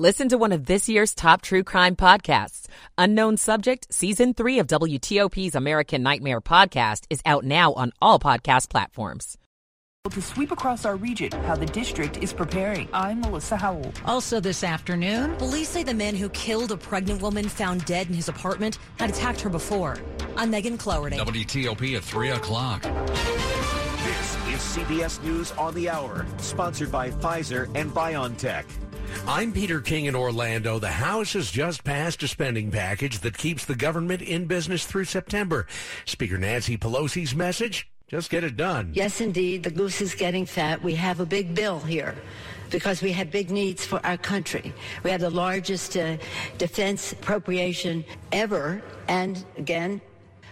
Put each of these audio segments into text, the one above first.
Listen to one of this year's top true crime podcasts. Unknown Subject, Season 3 of WTOP's American Nightmare podcast is out now on all podcast platforms. To sweep across our region, how the district is preparing. I'm Melissa Howell. Also this afternoon, police say the man who killed a pregnant woman found dead in his apartment had attacked her before. I'm Megan Cloherty. WTOP at 3 o'clock. This is CBS News on the Hour, sponsored by Pfizer and BioNTech. I'm Peter King in Orlando. The House has just passed a spending package that keeps the government in business through September. Speaker Nancy Pelosi's message just get it done. Yes, indeed. The goose is getting fat. We have a big bill here because we have big needs for our country. We have the largest uh, defense appropriation ever. And again,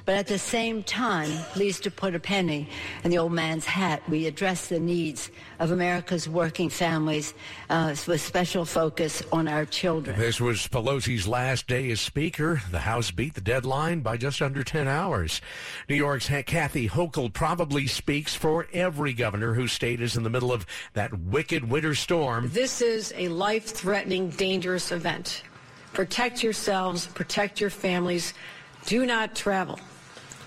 but at the same time, pleased to put a penny in the old man's hat. We address the needs of America's working families uh, with special focus on our children. This was Pelosi's last day as Speaker. The House beat the deadline by just under 10 hours. New York's Kathy Hochul probably speaks for every governor whose state is in the middle of that wicked winter storm. This is a life-threatening, dangerous event. Protect yourselves, protect your families. Do not travel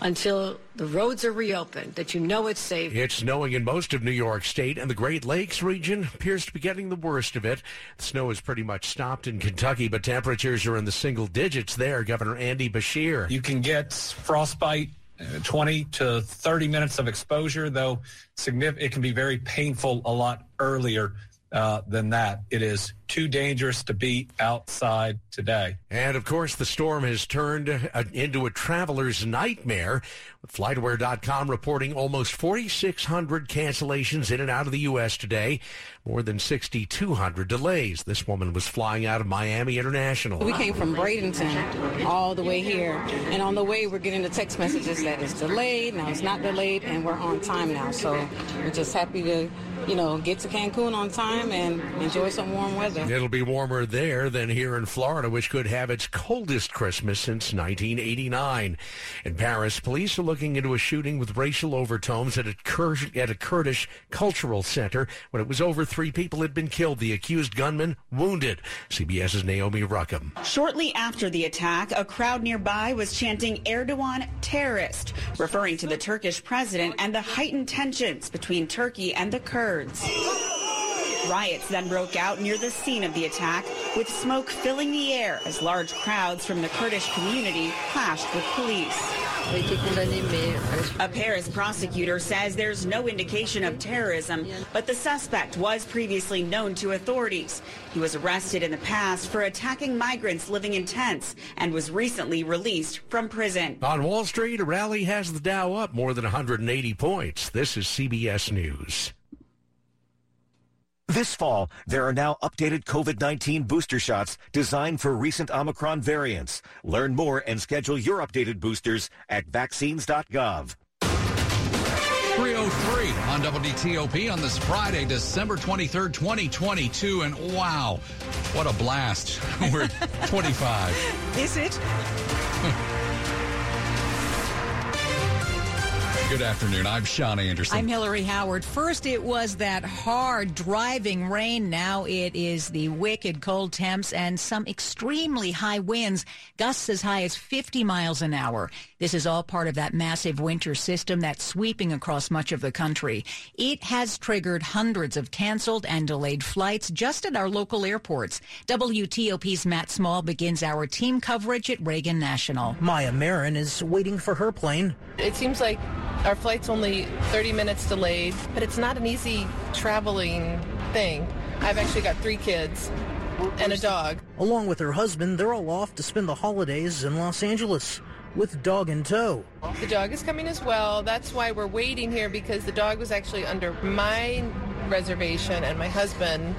until the roads are reopened, that you know it's safe. It's snowing in most of New York State, and the Great Lakes region appears to be getting the worst of it. The snow has pretty much stopped in Kentucky, but temperatures are in the single digits there. Governor Andy Beshear. You can get frostbite uh, 20 to 30 minutes of exposure, though it can be very painful a lot earlier uh, than that. It is too dangerous to be outside today. And of course, the storm has turned uh, into a traveler's nightmare. FlightAware.com reporting almost 4,600 cancellations in and out of the U.S. today, more than 6,200 delays. This woman was flying out of Miami International. We came from Bradenton all the way here, and on the way, we're getting the text messages that it's delayed. Now it's not delayed, and we're on time now. So we're just happy to you know, get to Cancun on time and enjoy some warm weather. It'll be warmer there than here in Florida, which could have its coldest Christmas since 1989. In Paris, police are looking into a shooting with racial overtones at a, Kur- at a Kurdish cultural center. When it was over, three people had been killed. The accused gunman wounded. CBS's Naomi Ruckham. Shortly after the attack, a crowd nearby was chanting Erdogan terrorist, referring to the Turkish president and the heightened tensions between Turkey and the Kurds. Riots then broke out near the scene of the attack, with smoke filling the air as large crowds from the Kurdish community clashed with police. A Paris prosecutor says there's no indication of terrorism, but the suspect was previously known to authorities. He was arrested in the past for attacking migrants living in tents and was recently released from prison. On Wall Street, a rally has the Dow up more than 180 points. This is CBS News. This fall, there are now updated COVID-19 booster shots designed for recent Omicron variants. Learn more and schedule your updated boosters at vaccines.gov. 303 on WTOP on this Friday, December 23rd, 2022. And wow, what a blast. We're 25. Is it? Good afternoon. I'm Sean Anderson. I'm Hillary Howard. First, it was that hard driving rain. Now it is the wicked cold temps and some extremely high winds, gusts as high as 50 miles an hour. This is all part of that massive winter system that's sweeping across much of the country. It has triggered hundreds of canceled and delayed flights just at our local airports. WTOP's Matt Small begins our team coverage at Reagan National. Maya Marin is waiting for her plane. It seems like our flight's only 30 minutes delayed, but it's not an easy traveling thing. I've actually got three kids and a dog. Along with her husband, they're all off to spend the holidays in Los Angeles with dog in tow. The dog is coming as well. That's why we're waiting here because the dog was actually under my reservation and my husband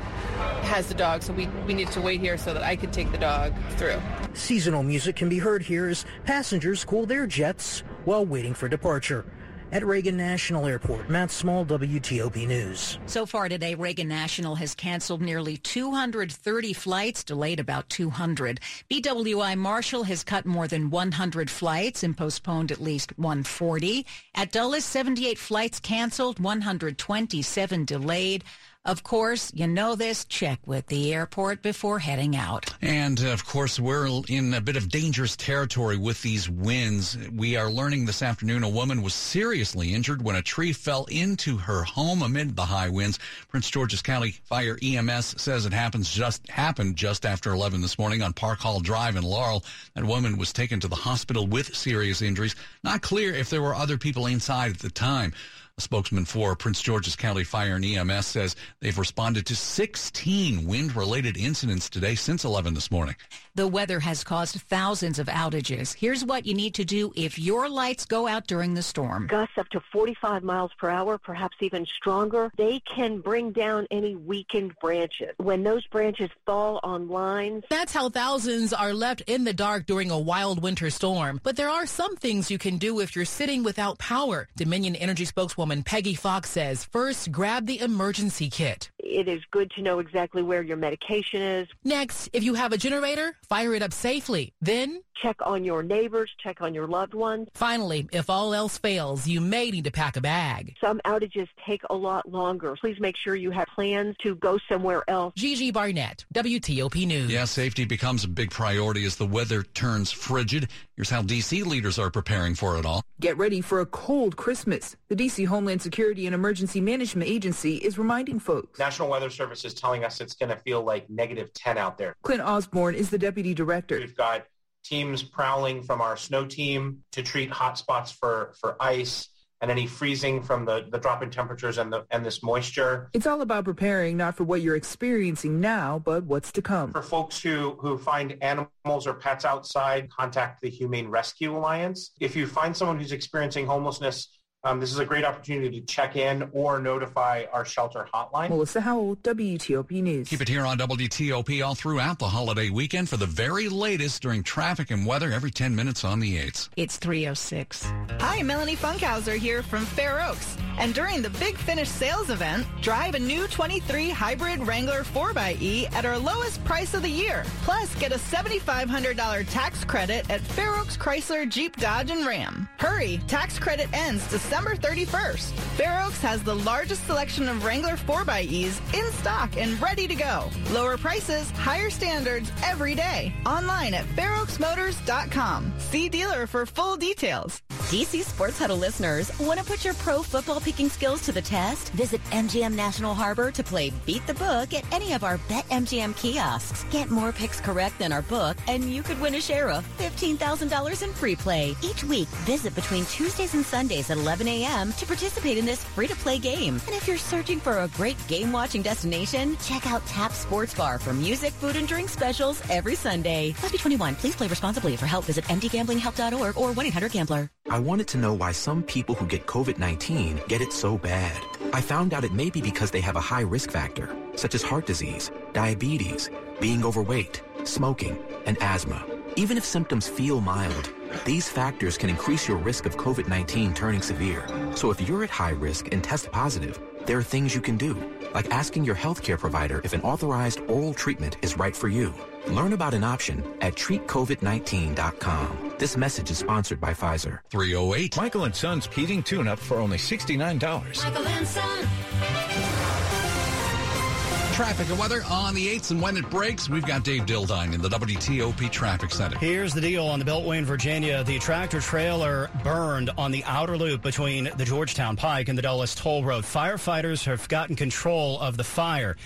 has the dog, so we, we need to wait here so that I could take the dog through. Seasonal music can be heard here as passengers cool their jets while waiting for departure. At Reagan National Airport, Matt Small, WTOP News. So far today, Reagan National has canceled nearly 230 flights, delayed about 200. BWI Marshall has cut more than 100 flights and postponed at least 140. At Dulles, 78 flights canceled, 127 delayed. Of course, you know this, check with the airport before heading out. And uh, of course, we're in a bit of dangerous territory with these winds. We are learning this afternoon a woman was seriously injured when a tree fell into her home amid the high winds. Prince George's County Fire EMS says it happens just happened just after 11 this morning on Park Hall Drive in Laurel. That woman was taken to the hospital with serious injuries. Not clear if there were other people inside at the time. Spokesman for Prince George's County Fire and EMS says they've responded to 16 wind related incidents today since 11 this morning. The weather has caused thousands of outages. Here's what you need to do if your lights go out during the storm. Gusts up to 45 miles per hour, perhaps even stronger. They can bring down any weakened branches. When those branches fall on lines. That's how thousands are left in the dark during a wild winter storm. But there are some things you can do if you're sitting without power. Dominion Energy spokeswoman Peggy Fox says first grab the emergency kit. It is good to know exactly where your medication is. Next, if you have a generator, fire it up safely. Then check on your neighbors, check on your loved ones. Finally, if all else fails, you may need to pack a bag. Some outages take a lot longer. Please make sure you have plans to go somewhere else. Gigi Barnett, WTOP News. Yeah, safety becomes a big priority as the weather turns frigid. Here's how D.C. leaders are preparing for it all. Get ready for a cold Christmas. The D.C. Homeland Security and Emergency Management Agency is reminding folks. National Weather Service is telling us it's going to feel like negative 10 out there. Clint Osborne is the deputy director. We've got teams prowling from our snow team to treat hotspots for, for ice and any freezing from the, the drop in temperatures and the and this moisture. It's all about preparing not for what you're experiencing now, but what's to come. For folks who, who find animals or pets outside, contact the Humane Rescue Alliance. If you find someone who's experiencing homelessness, um, this is a great opportunity to check in or notify our shelter hotline. Melissa Howell, WTOP News. Keep it here on WTOP all throughout the holiday weekend for the very latest during traffic and weather every 10 minutes on the 8s. It's 306. Hi, Melanie Funkhauser here from Fair Oaks. And during the Big Finish sales event, drive a new 23 hybrid Wrangler 4xE at our lowest price of the year. Plus, get a $7,500 tax credit at Fair Oaks Chrysler Jeep Dodge and Ram. Hurry, tax credit ends December 31st. Fair Oaks has the largest selection of Wrangler 4xEs in stock and ready to go. Lower prices, higher standards every day. Online at fairoaksmotors.com. See dealer for full details. DC Sports Huddle listeners, want to put your pro football picking skills to the test? Visit MGM National Harbor to play Beat the Book at any of our BetMGM kiosks. Get more picks correct than our book, and you could win a share of $15,000 in free play. Each week, visit between Tuesdays and Sundays at 11 a.m. to participate in this free-to-play game. And if you're searching for a great game-watching destination, check out Tap Sports Bar for music, food, and drink specials every Sunday. Must be 21. Please play responsibly. For help, visit mdgamblinghelp.org or 1-800-GAMBLER. I wanted to know why some people who get COVID-19 get it so bad. I found out it may be because they have a high risk factor, such as heart disease, diabetes, being overweight, smoking, and asthma. Even if symptoms feel mild, these factors can increase your risk of COVID-19 turning severe. So if you're at high risk and test positive, there are things you can do, like asking your healthcare provider if an authorized oral treatment is right for you. Learn about an option at treatcovid19.com. This message is sponsored by Pfizer. 308. Michael and Son's heating tune-up for only $69. Michael and Son. Traffic and weather on the 8th, and when it breaks, we've got Dave Dildine in the WTOP Traffic Center. Here's the deal on the Beltway in Virginia. The tractor trailer burned on the outer loop between the Georgetown Pike and the Dulles Toll Road. Firefighters have gotten control of the fire.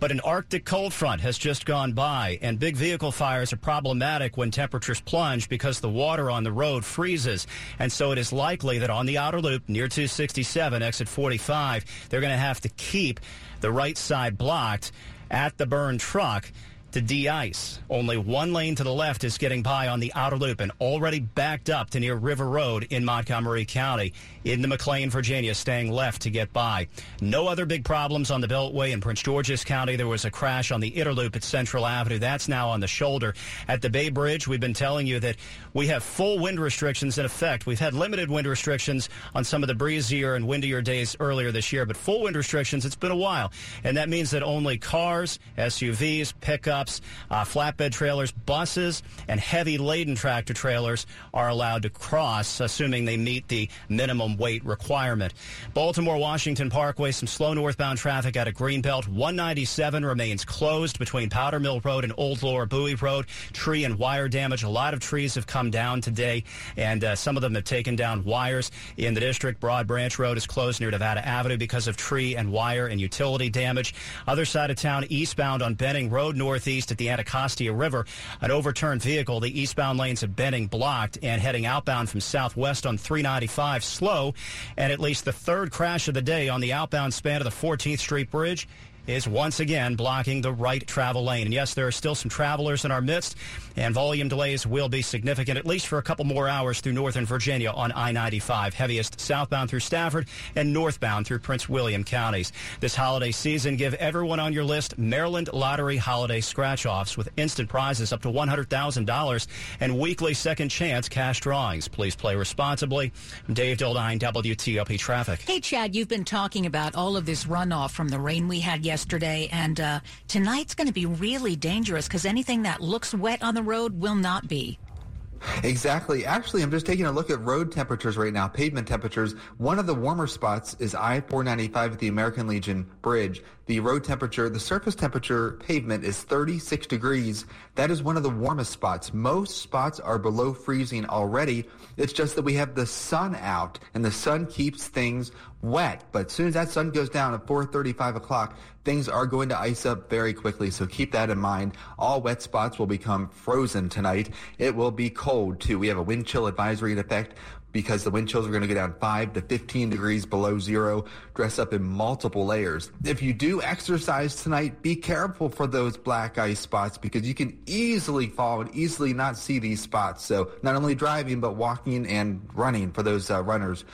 But an Arctic cold front has just gone by, and big vehicle fires are problematic when temperatures plunge because the water on the road freezes. And so it is likely that on the outer loop near 267, exit 45, they're going to have to keep the right side blocked at the burn truck to de-ice. Only one lane to the left is getting by on the outer loop and already backed up to near River Road in Montgomery County. in Into McLean, Virginia, staying left to get by. No other big problems on the Beltway in Prince George's County. There was a crash on the inner loop at Central Avenue. That's now on the shoulder. At the Bay Bridge, we've been telling you that we have full wind restrictions in effect. We've had limited wind restrictions on some of the breezier and windier days earlier this year, but full wind restrictions, it's been a while. And that means that only cars, SUVs, pickups, uh, flatbed trailers, buses, and heavy laden tractor trailers are allowed to cross, assuming they meet the minimum weight requirement. Baltimore Washington Parkway, some slow northbound traffic out of Greenbelt. 197 remains closed between Powder Mill Road and Old Laurel Bowie Road. Tree and wire damage. A lot of trees have come down today, and uh, some of them have taken down wires in the district. Broad Branch Road is closed near Nevada Avenue because of tree and wire and utility damage. Other side of town, eastbound on Benning Road northeast at the Anacostia River, an overturned vehicle. The eastbound lanes of Benning blocked and heading outbound from southwest on 395 slow. And at least the third crash of the day on the outbound span of the 14th Street Bridge is once again blocking the right travel lane. And yes, there are still some travelers in our midst, and volume delays will be significant, at least for a couple more hours through Northern Virginia on I-95, heaviest southbound through Stafford and northbound through Prince William counties. This holiday season, give everyone on your list Maryland Lottery Holiday Scratch-Offs with instant prizes up to $100,000 and weekly second chance cash drawings. Please play responsibly. I'm Dave Dildine, WTOP Traffic. Hey, Chad, you've been talking about all of this runoff from the rain we had yesterday, and uh, tonight's going to be really dangerous because anything that looks wet on the road will not be. Exactly. Actually, I'm just taking a look at road temperatures right now, pavement temperatures. One of the warmer spots is I-495 at the American Legion Bridge. The road temperature, the surface temperature pavement is 36 degrees. That is one of the warmest spots. Most spots are below freezing already. It's just that we have the sun out and the sun keeps things wet. But as soon as that sun goes down at 4.30, 5 o'clock, things are going to ice up very quickly. So keep that in mind. All wet spots will become frozen tonight. It will be cold too. We have a wind chill advisory in effect because the wind chills are going to go down 5 to 15 degrees below zero. Dress up in multiple layers. If you do exercise tonight, be careful for those black ice spots because you can easily fall and easily not see these spots. So not only driving, but walking and running for those uh, runners.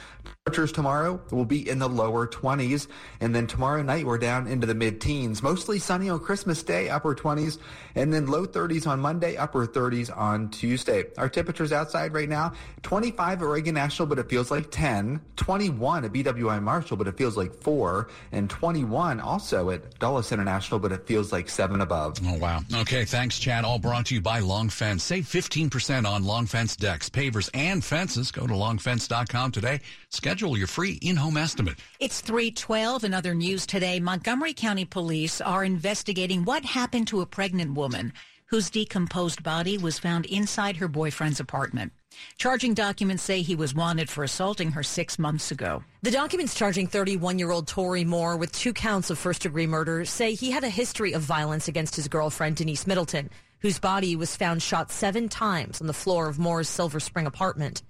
Temperatures tomorrow will be in the lower 20s. And then tomorrow night, we're down into the mid-teens. Mostly sunny on Christmas Day, upper 20s. And then low 30s on Monday, upper 30s on Tuesday. Our temperatures outside right now, 25 at Reagan National, but it feels like 10. 21 at BWI Marshall, but it feels like 4. And 21 also at Dulles International, but it feels like 7 above. Oh, wow. Okay, thanks, Chad. All brought to you by Long Fence. Save 15% on Long Fence decks, pavers, and fences. Go to longfence.com today. Schedule your free in-home estimate. It's 312 and other news today. Montgomery County Police are investigating what happened to a pregnant woman whose decomposed body was found inside her boyfriend's apartment. Charging documents say he was wanted for assaulting her six months ago. The documents charging 31-year-old Tory Moore with two counts of first-degree murder say he had a history of violence against his girlfriend, Denise Middleton, whose body was found shot seven times on the floor of Moore's Silver Spring apartment.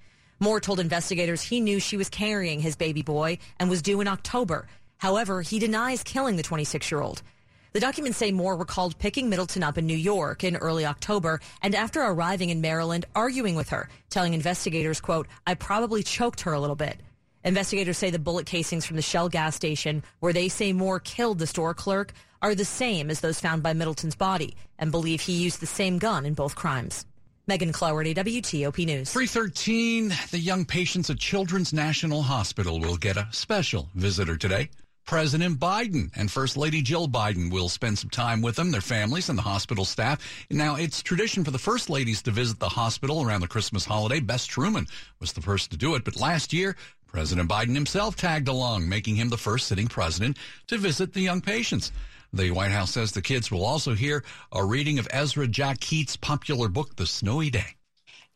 Moore told investigators he knew she was carrying his baby boy and was due in October. However, he denies killing the 26-year-old. The documents say Moore recalled picking Middleton up in New York in early October and after arriving in Maryland, arguing with her, telling investigators, quote, I probably choked her a little bit. Investigators say the bullet casings from the Shell gas station, where they say Moore killed the store clerk, are the same as those found by Middleton's body and believe he used the same gun in both crimes. Megan Cloherty, WTOP News. 313, the young patients at Children's National Hospital will get a special visitor today. President Biden and First Lady Jill Biden will spend some time with them, their families, and the hospital staff. Now, it's tradition for the First Ladies to visit the hospital around the Christmas holiday. Bess Truman was the first to do it, but last year, President Biden himself tagged along, making him the first sitting president to visit the young patients. The White House says the kids will also hear a reading of Ezra Jack Keats' popular book, The Snowy Day.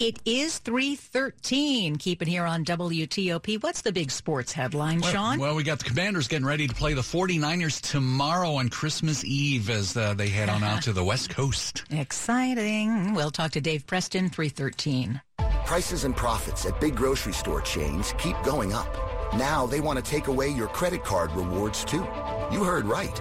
It is 313. Keep it here on WTOP. What's the big sports headline, well, Sean? Well, we got the Commanders getting ready to play the 49ers tomorrow on Christmas Eve as uh, they head on out to the West Coast. Exciting. We'll talk to Dave Preston, 313. Prices and profits at big grocery store chains keep going up. Now they want to take away your credit card rewards too. You heard right.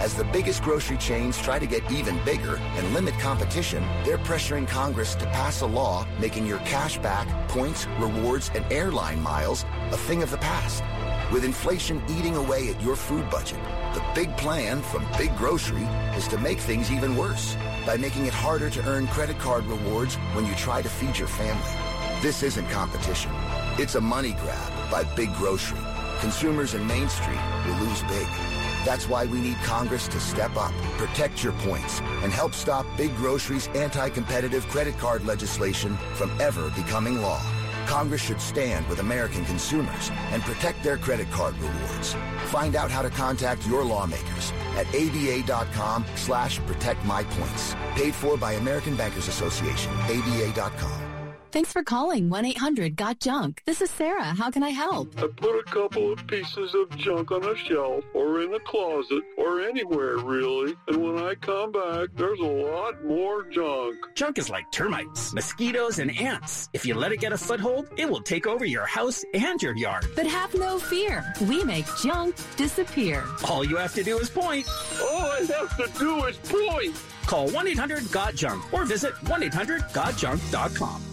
As the biggest grocery chains try to get even bigger and limit competition, they're pressuring Congress to pass a law making your cash back, points, rewards, and airline miles a thing of the past. With inflation eating away at your food budget, the big plan from Big Grocery is to make things even worse by making it harder to earn credit card rewards when you try to feed your family. This isn't competition. It's a money grab by Big Grocery. Consumers in Main Street will lose big. That's why we need Congress to step up, protect your points, and help stop Big Grocery's anti-competitive credit card legislation from ever becoming law. Congress should stand with American consumers and protect their credit card rewards. Find out how to contact your lawmakers at aba.com slash protect my points. Paid for by American Bankers Association, aba.com. Thanks for calling 1-800-GOT-JUNK. This is Sarah. How can I help? I put a couple of pieces of junk on a shelf or in a closet or anywhere really. And when I come back, there's a lot more junk. Junk is like termites, mosquitoes, and ants. If you let it get a foothold, it will take over your house and your yard. But have no fear. We make junk disappear. All you have to do is point. All I have to do is point. Call 1-800-GOT-JUNK or visit 1-800-GOT-JUNK.com. Hmm,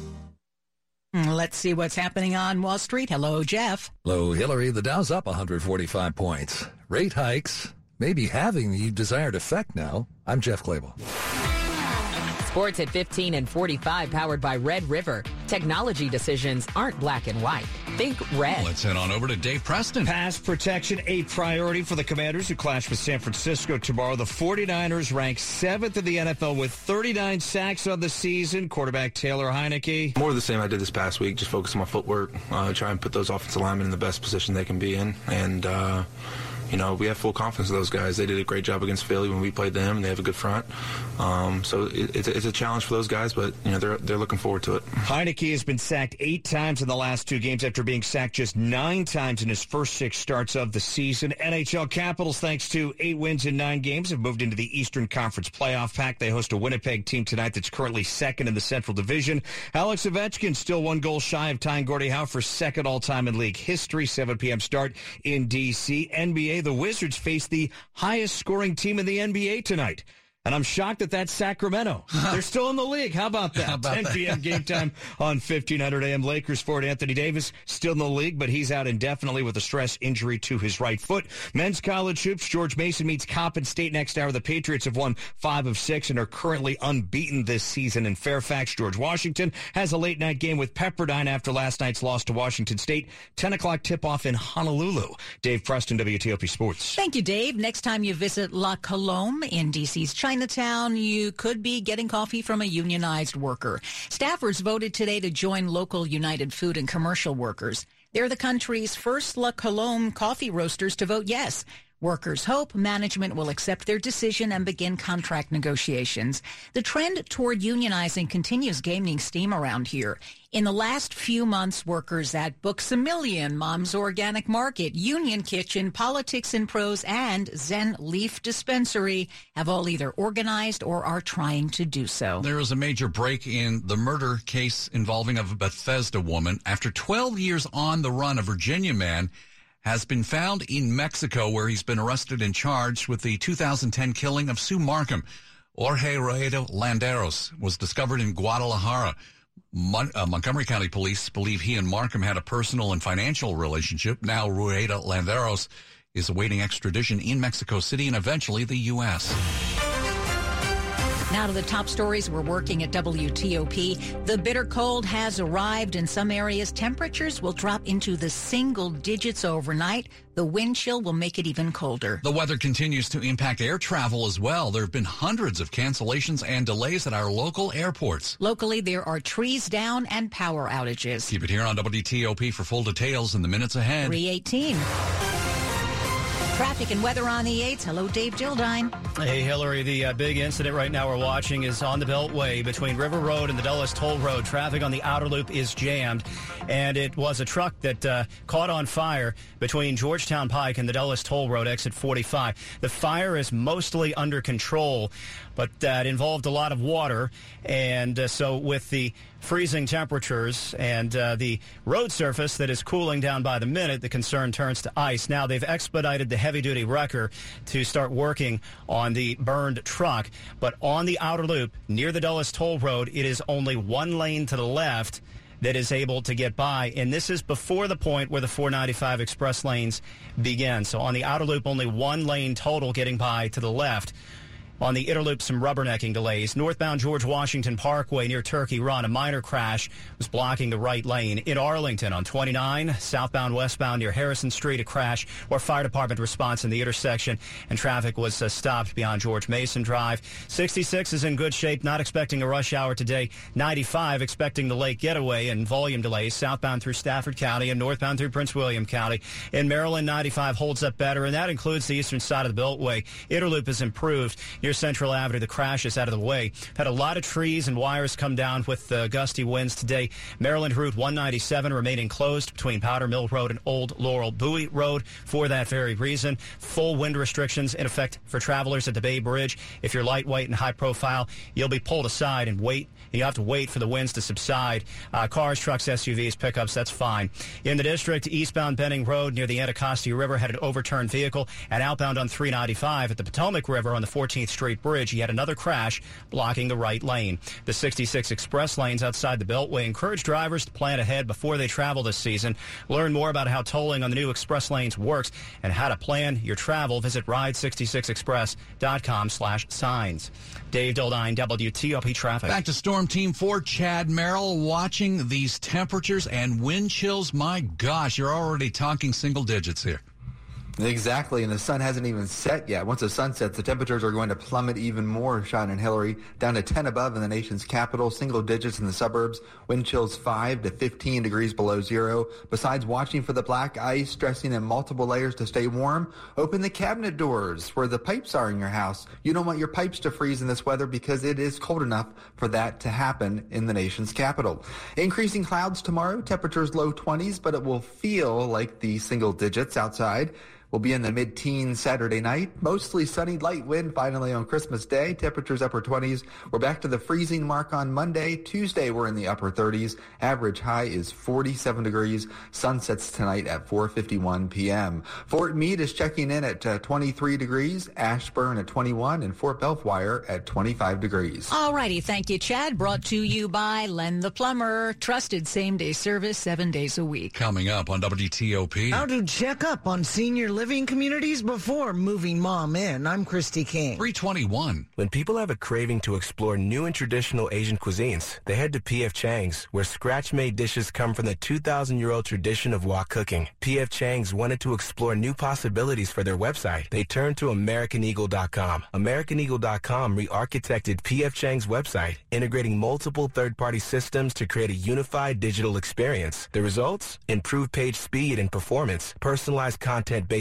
Hmm, let's see what's happening on Wall Street. Hello, Jeff. Hello, Hillary. The Dow's up 145 points. Rate hikes may be having the desired effect now. I'm Jeff Claiborne. Sports at 15 and 45 powered by Red River. Technology decisions aren't black and white. Think red. Let's head on over to Dave Preston. Pass protection, a priority for the Commanders who clash with San Francisco tomorrow. The 49ers rank seventh in the NFL with 39 sacks on the season. Quarterback Taylor Heinicke. More of the same I did this past week. Just focus on my footwork, uh, try and put those offensive linemen in the best position they can be in, and. Uh, you know, we have full confidence in those guys. They did a great job against Philly when we played them, and they have a good front. Um, so it, it's, it's a challenge for those guys, but you know they're they're looking forward to it. Heinicke has been sacked eight times in the last two games after being sacked just nine times in his first six starts of the season. NHL Capitals, thanks to eight wins in nine games, have moved into the Eastern Conference playoff pack. They host a Winnipeg team tonight that's currently second in the Central Division. Alex Ovechkin still one goal shy of tying Gordie Howe for second all-time in league history. 7 p.m. start in D.C. NBA, the Wizards face the highest scoring team in the NBA tonight. And I'm shocked that that's Sacramento. They're still in the league. How about that? How about 10 that? p.m. game time on 1500 AM. Lakers forward Anthony Davis still in the league, but he's out indefinitely with a stress injury to his right foot. Men's college hoops. George Mason meets Coppin State next hour. The Patriots have won five of six and are currently unbeaten this season in Fairfax. George Washington has a late night game with Pepperdine after last night's loss to Washington State. 10 o'clock tip off in Honolulu. Dave Preston, WTOP Sports. Thank you, Dave. Next time you visit La Colombe in DC's Chinatown, you could be getting coffee from a unionized worker. Staffers voted today to join local United Food and Commercial Workers. They're the country's first La Colombe coffee roasters to vote yes. Workers hope management will accept their decision and begin contract negotiations. The trend toward unionizing continues gaining steam around here. In the last few months, workers at Books a Million, Mom's Organic Market, Union Kitchen, Politics and Prose, and Zen Leaf Dispensary have all either organized or are trying to do so. There is a major break in the murder case involving a Bethesda woman. After 12 years on the run, a Virginia man has been found in Mexico where he's been arrested and charged with the 2010 killing of Sue Marcum. Jorge Rueda Landeros was discovered in Guadalajara. Mon- uh, Montgomery County Police believe he and Marcum had a personal and financial relationship. Now Rueda Landeros is awaiting extradition in Mexico City and eventually the U.S. Now to the top stories we're working at WTOP. The bitter cold has arrived in some areas. Temperatures will drop into the single digits overnight. The wind chill will make it even colder. The weather continues to impact air travel as well. There have been hundreds of cancellations and delays at our local airports. Locally, there are trees down and power outages. Keep it here on WTOP for full details in the minutes ahead. 318. Traffic and weather on the 8th. Hello, Dave Dildine. Hey, Hillary, the uh, big incident right now we're watching is on the Beltway between River Road and the Dulles Toll Road. Traffic on the outer loop is jammed, and it was a truck that uh, caught on fire between Georgetown Pike and the Dulles Toll Road, exit 45. The fire is mostly under control, but it involved a lot of water, and uh, so with the freezing temperatures and uh, the road surface that is cooling down by the minute, the concern turns to ice. Now they've expedited the heavy-duty wrecker to start working on the burned truck, but on the outer loop near the Dulles Toll Road, it is only one lane to the left that is able to get by. And this is before the point where the 495 express lanes begin. So on the outer loop, only one lane total getting by to the left. On the inner loop, some rubbernecking delays. Northbound George Washington Parkway near Turkey Run, a minor crash was blocking the right lane. In Arlington on 29, southbound westbound near Harrison Street, a crash or fire department response in the intersection, and traffic was uh, stopped beyond George Mason Drive. 66 is in good shape, not expecting a rush hour today. 95 expecting the late getaway and volume delays southbound through Stafford County and northbound through Prince William County. In Maryland, 95 holds up better, and that includes the eastern side of the Beltway. Inner loop is improved near Central Avenue. The crash is out of the way. Had a lot of trees and wires come down with uh, gusty winds today. Maryland Route 197 remaining closed between Powder Mill Road and Old Laurel Bowie Road for that very reason. Full wind restrictions in effect for travelers at the Bay Bridge. If you're lightweight and high profile, you'll be pulled aside and wait. You have to wait for the winds to subside. Uh, cars, trucks, SUVs, pickups, that's fine. In the district, eastbound Benning Road near the Anacostia River had an overturned vehicle, and outbound on 395 at the Potomac River on the 14th Street Bridge he had another crash blocking the right lane. The 66 express lanes outside the Beltway encourage drivers to plan ahead before they travel this season. Learn more about how tolling on the new express lanes works and how to plan your travel. Visit ride66express.com slash signs. Dave Dildine, WTOP Traffic. Back to Storm Team 4, Chad Merrill, watching these temperatures and wind chills. My gosh, you're already talking single digits here. Exactly, and the sun hasn't even set yet. Once the sun sets, the temperatures are going to plummet even more, Sean and Hillary, down to 10 above in the nation's capital, single digits in the suburbs, wind chills 5 to 15 degrees below zero. Besides watching for the black ice, dressing in multiple layers to stay warm, open the cabinet doors where the pipes are in your house. You don't want your pipes to freeze in this weather because it is cold enough for that to happen in the nation's capital. Increasing clouds tomorrow, temperatures low 20s, but it will feel like the single digits outside. We'll be in the mid-teens Saturday night. Mostly sunny, light wind finally on Christmas Day. Temperatures upper 20s. We're back to the freezing mark on Monday. Tuesday, we're in the upper 30s. Average high is 47 degrees. Sunsets tonight at 4.51 p.m. Fort Meade is checking in at uh, 23 degrees. Ashburn at 21 and Fort Belvoir at 25 degrees. All righty. Thank you, Chad. Brought to you by Len the Plumber. Trusted same-day service seven days a week. Coming up on WTOP. How to check up on senior living communities before moving mom in. I'm Christy King. 321. When people have a craving to explore new and traditional Asian cuisines, they head to P.F. Chang's, where scratch-made dishes come from the 2,000-year-old tradition of wok cooking. P.F. Chang's wanted to explore new possibilities for their website. They turned to AmericanEagle.com. AmericanEagle.com re-architected P.F. Chang's website, integrating multiple third-party systems to create a unified digital experience. The results? Improved page speed and performance, personalized content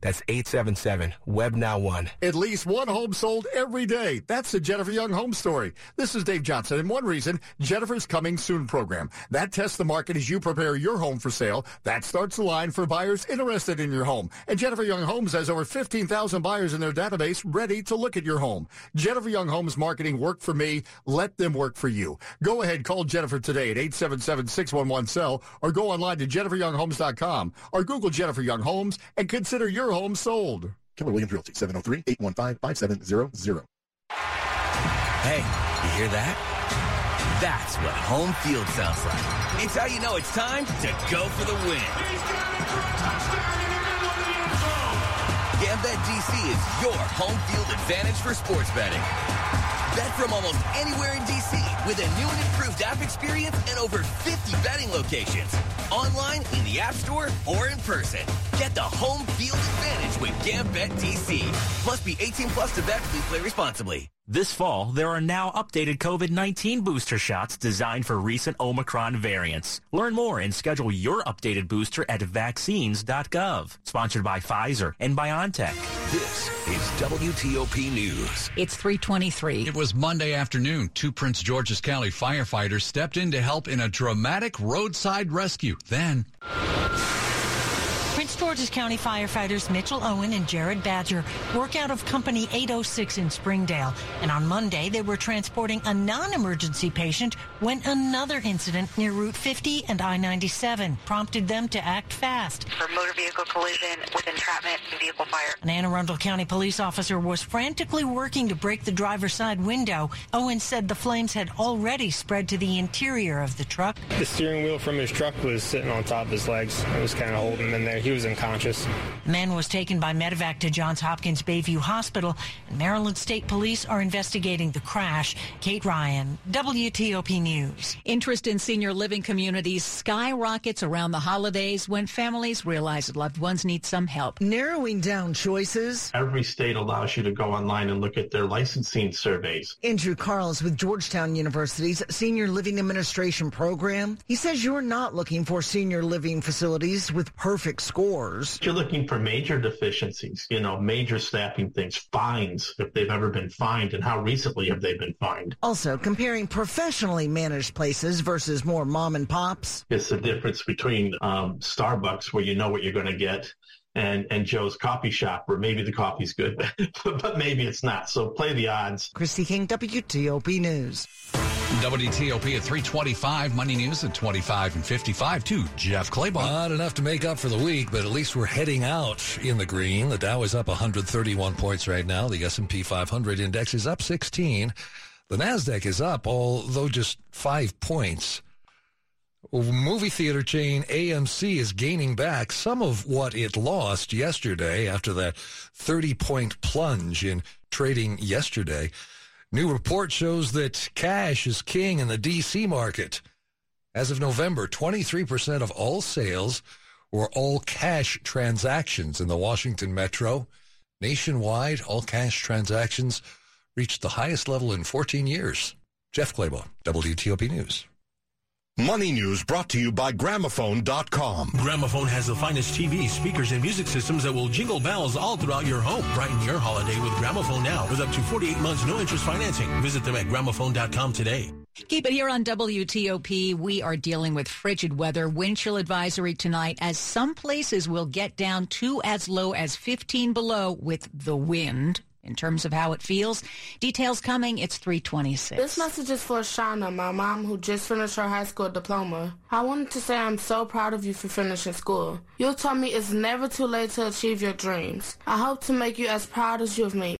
That's 877 Web Now 1. At least one home sold every day. That's the Jennifer Young Home Story. This is Dave Johnson, and one reason Jennifer's Coming Soon program. That tests the market as you prepare your home for sale. That starts the line for buyers interested in your home. And Jennifer Young Homes has over 15,000 buyers in their database ready to look at your home. Jennifer Young Homes marketing worked for me. Let them work for you. Go ahead, call Jennifer today at 877-611-SELL or go online to jenniferyounghomes.com or Google Jennifer Young Homes and consider your home sold. Keller Williams Realty, 703-815-5700. Hey, you hear that? That's what home field sounds like. It's how you know it's time to go for the win. GambetDC is your home field advantage for sports betting. Bet from almost anywhere in DC with a new and improved app experience and over 50 betting locations. Online, in the App Store, or in person. Get the home field advantage with Gambit DC. Must be 18 plus to bet. Please play responsibly. This fall, there are now updated COVID-19 booster shots designed for recent Omicron variants. Learn more and schedule your updated booster at vaccines.gov. Sponsored by Pfizer and BioNTech. This is WTOP News. It's 323. It was Monday afternoon. Two Prince George's County firefighters stepped in to help in a dramatic roadside rescue. Then... Georges County firefighters Mitchell Owen and Jared Badger work out of Company 806 in Springdale. And on Monday, they were transporting a non-emergency patient when another incident near Route 50 and I-97 prompted them to act fast. For motor vehicle collision with entrapment and vehicle fire. An Anne Arundel County police officer was frantically working to break the driver's side window. Owen said the flames had already spread to the interior of the truck. The steering wheel from his truck was sitting on top of his legs. It was kind of holding him in there. He was unconscious. The man was taken by medevac to Johns Hopkins Bayview Hospital, and Maryland State Police are investigating the crash. Kate Ryan, WTOP News. Interest in senior living communities skyrockets around the holidays when families realize loved ones need some help. Narrowing down choices. Every state allows you to go online and look at their licensing surveys. Andrew Carls with Georgetown University's Senior Living Administration program. He says you're not looking for senior living facilities with perfect scores. You're looking for major deficiencies, you know, major staffing things, fines, if they've ever been fined, and how recently have they been fined. Also, comparing professionally managed places versus more mom and pops. It's the difference between um, Starbucks, where you know what you're going to get, and, and Joe's coffee shop, where maybe the coffee's good, but, but maybe it's not. So play the odds. Christy King, WTOP News. WTOP at 325, Money News at 25 and 55 to Jeff Claiborne. Not enough to make up for the week, but at least we're heading out in the green. The Dow is up 131 points right now. The S&P 500 index is up 16. The Nasdaq is up, although just five points. Movie theater chain AMC is gaining back some of what it lost yesterday after that 30 point plunge in trading yesterday. New report shows that cash is king in the DC market. As of November, 23% of all sales were all cash transactions in the Washington metro. Nationwide, all cash transactions reached the highest level in 14 years. Jeff Claiborne, WTOP News. Money News brought to you by Gramophone.com. Gramophone has the finest TV, speakers, and music systems that will jingle bells all throughout your home. Brighten your holiday with Gramophone now with up to 48 months no interest financing. Visit them at Gramophone.com today. Keep it here on WTOP. We are dealing with frigid weather. Wind chill advisory tonight as some places will get down to as low as 15 below with the wind in terms of how it feels. Details coming. It's 326. This message is for Shauna, my mom who just finished her high school diploma. I wanted to say I'm so proud of you for finishing school. You told me it's never too late to achieve your dreams. I hope to make you as proud as you have made